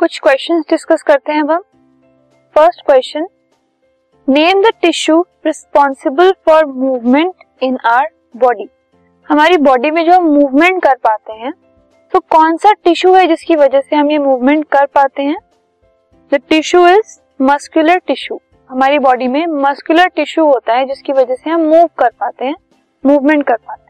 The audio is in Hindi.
कुछ क्वेश्चन डिस्कस करते हैं अब हम। First question name the tissue responsible for movement in our body हमारी बॉडी में जो हम मूवमेंट कर पाते हैं तो कौन सा टिश्यू है जिसकी वजह से हम ये मूवमेंट कर पाते हैं? The tissue is muscular tissue हमारी बॉडी में मस्कुलर टिश्यू होता है जिसकी वजह से हम मूव कर पाते हैं मूवमेंट कर पाते हैं।